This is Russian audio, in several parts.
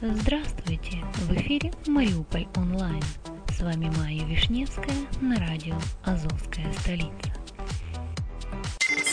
Здравствуйте! В эфире Мариуполь онлайн. С вами Майя Вишневская на радио «Азовская столица».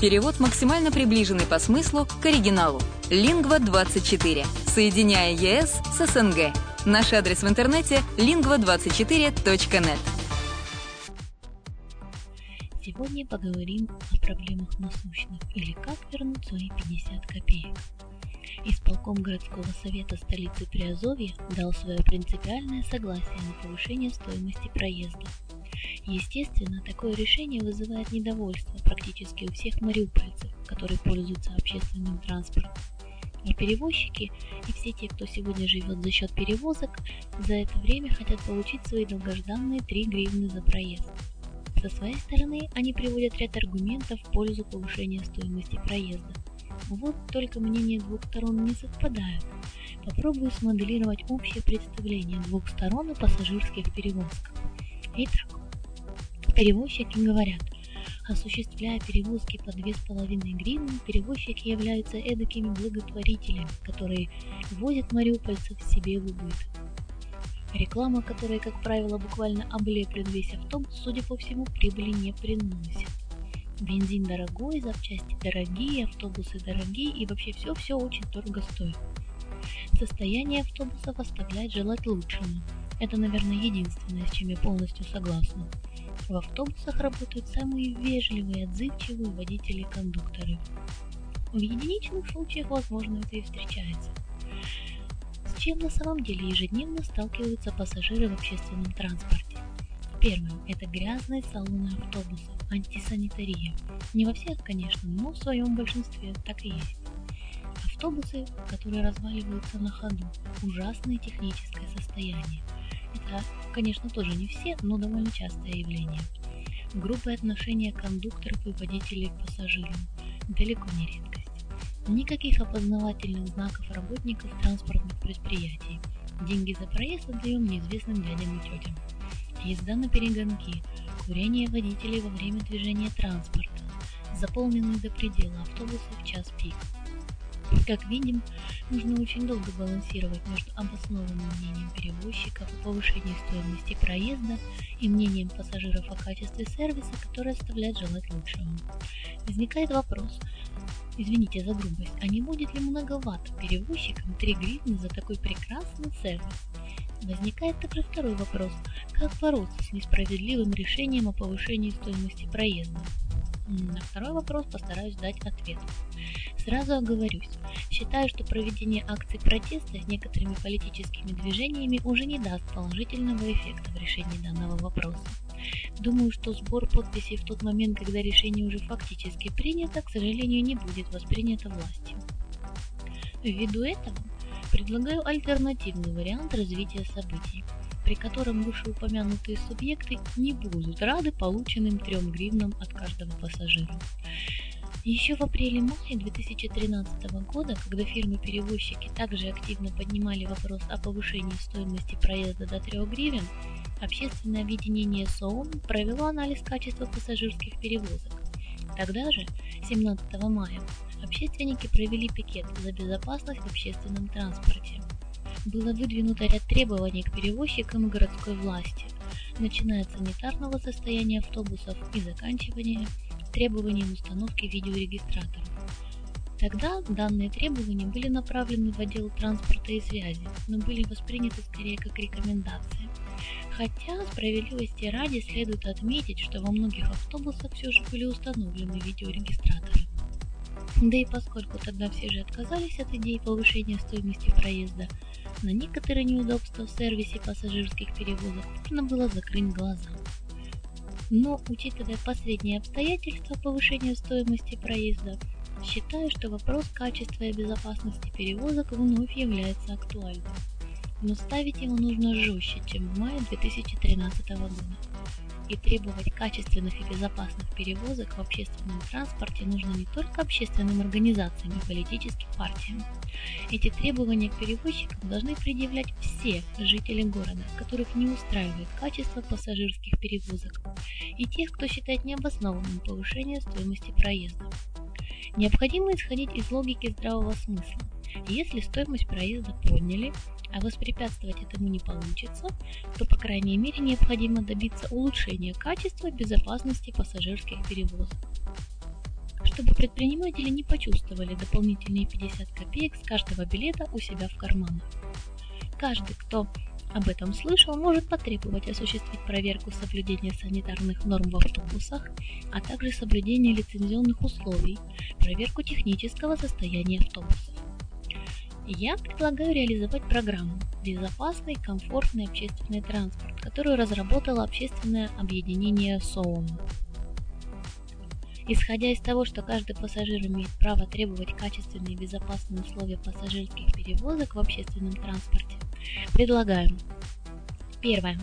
Перевод максимально приближенный по смыслу к оригиналу. Лингва24. Соединяя ЕС с СНГ. Наш адрес в интернете lingva24.net. Сегодня поговорим о проблемах насущных или как вернуть свои 50 копеек. Исполком городского совета столицы Приазовья дал свое принципиальное согласие на повышение стоимости проезда Естественно, такое решение вызывает недовольство практически у всех мариупольцев, которые пользуются общественным транспортом. И перевозчики, и все те, кто сегодня живет за счет перевозок, за это время хотят получить свои долгожданные 3 гривны за проезд. Со своей стороны, они приводят ряд аргументов в пользу повышения стоимости проезда. Вот только мнения двух сторон не совпадают. Попробую смоделировать общее представление двух сторон о пассажирских перевозках. Итак, Перевозчики говорят, осуществляя перевозки по 2,5 гривны, перевозчики являются эдакими благотворителями, которые возят мариупольцев себе в убыток. Реклама, которая, как правило, буквально облеплет весь автобус, судя по всему, прибыли не приносит. Бензин дорогой, запчасти дорогие, автобусы дорогие и вообще все-все очень дорого стоит. Состояние автобусов оставляет желать лучшего. Это, наверное, единственное, с чем я полностью согласна. В автобусах работают самые вежливые, отзывчивые и кондукторы. В единичных случаях, возможно, это и встречается. С чем на самом деле ежедневно сталкиваются пассажиры в общественном транспорте? Первое – это грязные салоны автобусов, антисанитария. Не во всех, конечно, но в своем большинстве так и есть. Автобусы, которые разваливаются на ходу, ужасное техническое состояние – это, конечно, тоже не все, но довольно частое явление. Грубое отношение кондукторов и водителей к пассажирам далеко не редкость. Никаких опознавательных знаков работников транспортных предприятий. Деньги за проезд отдаем неизвестным дядям и тетям. Езда на перегонки, курение водителей во время движения транспорта, заполненные до предела автобусы в час пик – как видим, нужно очень долго балансировать между обоснованным мнением перевозчиков о повышении стоимости проезда и мнением пассажиров о качестве сервиса, который оставляет желать лучшего. Возникает вопрос, извините за грубость, а не будет ли многовато перевозчикам 3 гривны за такой прекрасный сервис? Возникает также второй вопрос, как бороться с несправедливым решением о повышении стоимости проезда? На второй вопрос постараюсь дать ответ. Сразу оговорюсь, считаю, что проведение акций протеста с некоторыми политическими движениями уже не даст положительного эффекта в решении данного вопроса. Думаю, что сбор подписей в тот момент, когда решение уже фактически принято, к сожалению, не будет воспринято властью. Ввиду этого, предлагаю альтернативный вариант развития событий – при котором вышеупомянутые субъекты не будут рады полученным 3 гривнам от каждого пассажира. Еще в апреле-мае 2013 года, когда фирмы-перевозчики также активно поднимали вопрос о повышении стоимости проезда до 3 гривен, общественное объединение СООМ провело анализ качества пассажирских перевозок. Тогда же, 17 мая, общественники провели пикет за безопасность в общественном транспорте – было выдвинуто ряд требований к перевозчикам и городской власти, начиная от санитарного состояния автобусов и заканчивая требованием установки видеорегистраторов. Тогда данные требования были направлены в отдел транспорта и связи, но были восприняты скорее как рекомендации. Хотя, справедливости ради, следует отметить, что во многих автобусах все же были установлены видеорегистраторы. Да и поскольку тогда все же отказались от идеи повышения стоимости проезда, на некоторые неудобства в сервисе пассажирских перевозок можно было закрыть глаза. Но, учитывая последние обстоятельства повышения стоимости проезда, считаю, что вопрос качества и безопасности перевозок вновь является актуальным. Но ставить его нужно жестче, чем в мае 2013 года и требовать качественных и безопасных перевозок в общественном транспорте нужно не только общественным организациям и политическим партиям. Эти требования к перевозчикам должны предъявлять все жители города, которых не устраивает качество пассажирских перевозок, и тех, кто считает необоснованным повышение стоимости проезда. Необходимо исходить из логики здравого смысла. Если стоимость проезда подняли, а воспрепятствовать этому не получится, то по крайней мере необходимо добиться улучшения качества безопасности пассажирских перевозок. Чтобы предприниматели не почувствовали дополнительные 50 копеек с каждого билета у себя в карманах. Каждый, кто об этом слышал, может потребовать осуществить проверку соблюдения санитарных норм в автобусах, а также соблюдения лицензионных условий, проверку технического состояния автобусов. Я предлагаю реализовать программу «Безопасный, комфортный общественный транспорт», которую разработало общественное объединение СООМ. Исходя из того, что каждый пассажир имеет право требовать качественные и безопасные условия пассажирских перевозок в общественном транспорте, предлагаем Первое.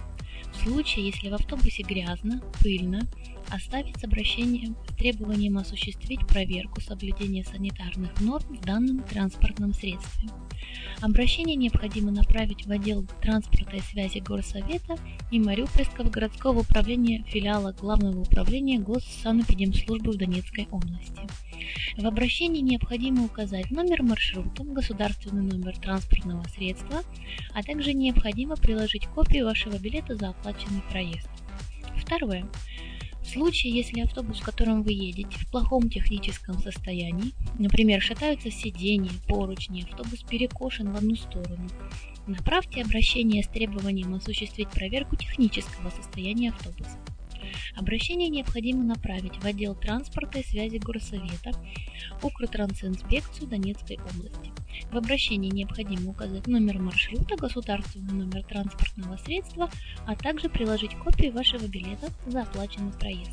В случае, если в автобусе грязно, пыльно, оставить с обращением с требованием осуществить проверку соблюдения санитарных норм в данном транспортном средстве. Обращение необходимо направить в отдел транспорта и связи Горсовета и Мариупольского городского управления филиала Главного управления Госсанэпидемслужбы в Донецкой области. В обращении необходимо указать номер маршрута, государственный номер транспортного средства, а также необходимо приложить копию вашего билета за оплаченный проезд. Второе. В случае, если автобус, в котором вы едете, в плохом техническом состоянии, например, шатаются сиденья, поручни, автобус перекошен в одну сторону, направьте обращение с требованием осуществить проверку технического состояния автобуса. Обращение необходимо направить в отдел транспорта и связи Горсовета, Укртрансинспекцию Донецкой области. В обращении необходимо указать номер маршрута, государственный номер транспортного средства, а также приложить копию вашего билета за оплаченный проезд.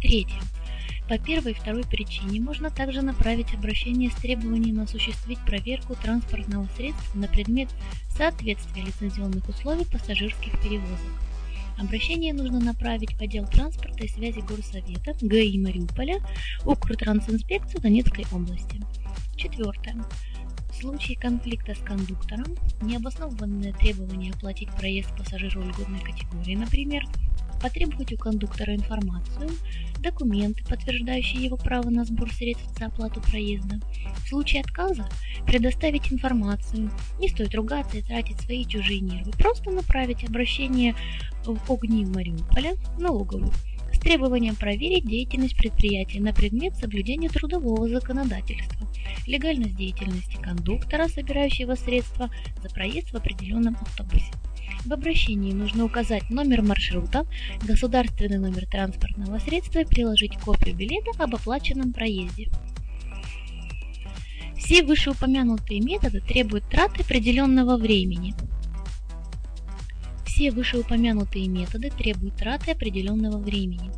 Третье. По первой и второй причине можно также направить обращение с требованием осуществить проверку транспортного средства на предмет соответствия лицензионных условий пассажирских перевозок. Обращение нужно направить в отдел транспорта и связи Горсовета ГАИ Мариуполя, Укртрансинспекцию Донецкой области. Четвертое. В случае конфликта с кондуктором, необоснованное требование оплатить проезд пассажиру льготной категории, например, потребовать у кондуктора информацию, документы, подтверждающие его право на сбор средств за оплату проезда. В случае отказа предоставить информацию, не стоит ругаться и тратить свои чужие нервы, просто направить обращение в огни Мариуполя налоговую требованием проверить деятельность предприятия на предмет соблюдения трудового законодательства, легальность деятельности кондуктора, собирающего средства за проезд в определенном автобусе. В обращении нужно указать номер маршрута, государственный номер транспортного средства и приложить копию билета об оплаченном проезде. Все вышеупомянутые методы требуют траты определенного времени. Все вышеупомянутые методы требуют траты определенного времени.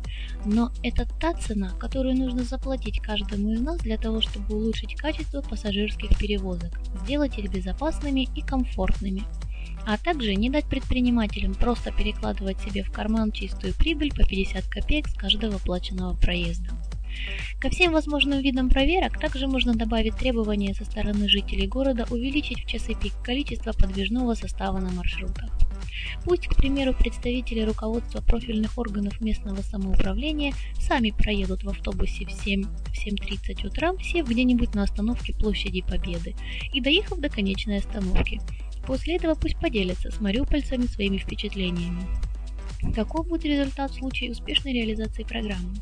Но это та цена, которую нужно заплатить каждому из нас для того, чтобы улучшить качество пассажирских перевозок, сделать их безопасными и комфортными а также не дать предпринимателям просто перекладывать себе в карман чистую прибыль по 50 копеек с каждого оплаченного проезда. Ко всем возможным видам проверок также можно добавить требования со стороны жителей города увеличить в часы пик количество подвижного состава на маршрутах. Пусть, к примеру, представители руководства профильных органов местного самоуправления сами проедут в автобусе в 7-7.30 утра, сев где-нибудь на остановке площади Победы и доехав до конечной остановки. После этого пусть поделятся с мариупольцами своими впечатлениями. Каков будет результат в случае успешной реализации программы?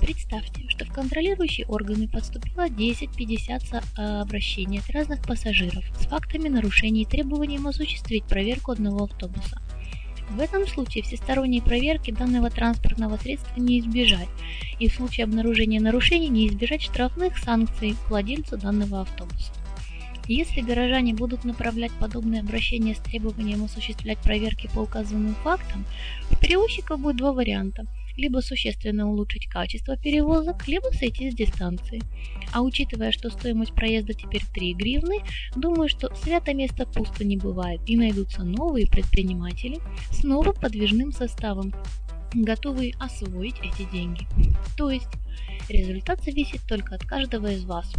Представьте, что в контролирующие органы поступило 10-50 а, обращений от разных пассажиров с фактами нарушений и требованием осуществить проверку одного автобуса. В этом случае всесторонней проверки данного транспортного средства не избежать, и в случае обнаружения нарушений не избежать штрафных санкций владельцу данного автобуса. Если горожане будут направлять подобные обращения с требованием осуществлять проверки по указанным фактам, у перевозчиков будет два варианта – либо существенно улучшить качество перевозок, либо сойти с дистанции. А учитывая, что стоимость проезда теперь 3 гривны, думаю, что свято место пусто не бывает и найдутся новые предприниматели с новым подвижным составом, готовые освоить эти деньги. То есть результат зависит только от каждого из вас.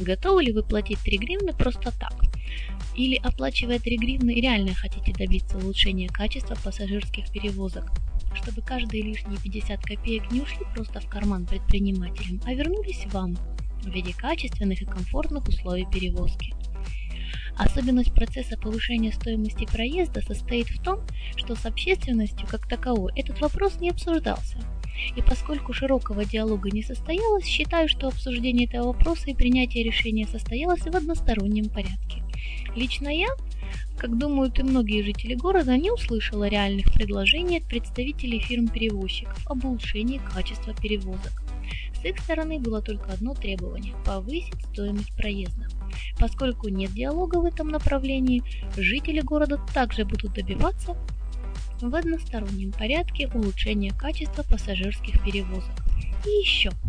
Готовы ли вы платить 3 гривны просто так? Или оплачивая 3 гривны реально хотите добиться улучшения качества пассажирских перевозок? чтобы каждые лишние 50 копеек не ушли просто в карман предпринимателям, а вернулись вам в виде качественных и комфортных условий перевозки. Особенность процесса повышения стоимости проезда состоит в том, что с общественностью как таковой этот вопрос не обсуждался. И поскольку широкого диалога не состоялось, считаю, что обсуждение этого вопроса и принятие решения состоялось в одностороннем порядке. Лично я как думают и многие жители города, не услышала реальных предложений от представителей фирм-перевозчиков об улучшении качества перевозок. С их стороны было только одно требование – повысить стоимость проезда. Поскольку нет диалога в этом направлении, жители города также будут добиваться в одностороннем порядке улучшения качества пассажирских перевозок. И еще –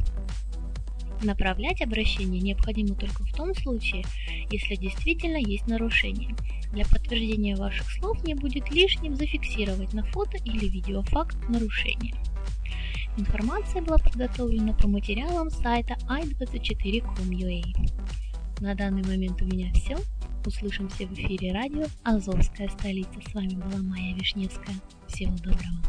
Направлять обращение необходимо только в том случае, если действительно есть нарушение. Для подтверждения ваших слов не будет лишним зафиксировать на фото или видео факт нарушения. Информация была подготовлена по материалам сайта i24.com.ua. На данный момент у меня все. Услышимся в эфире радио «Азовская столица». С вами была Майя Вишневская. Всего доброго.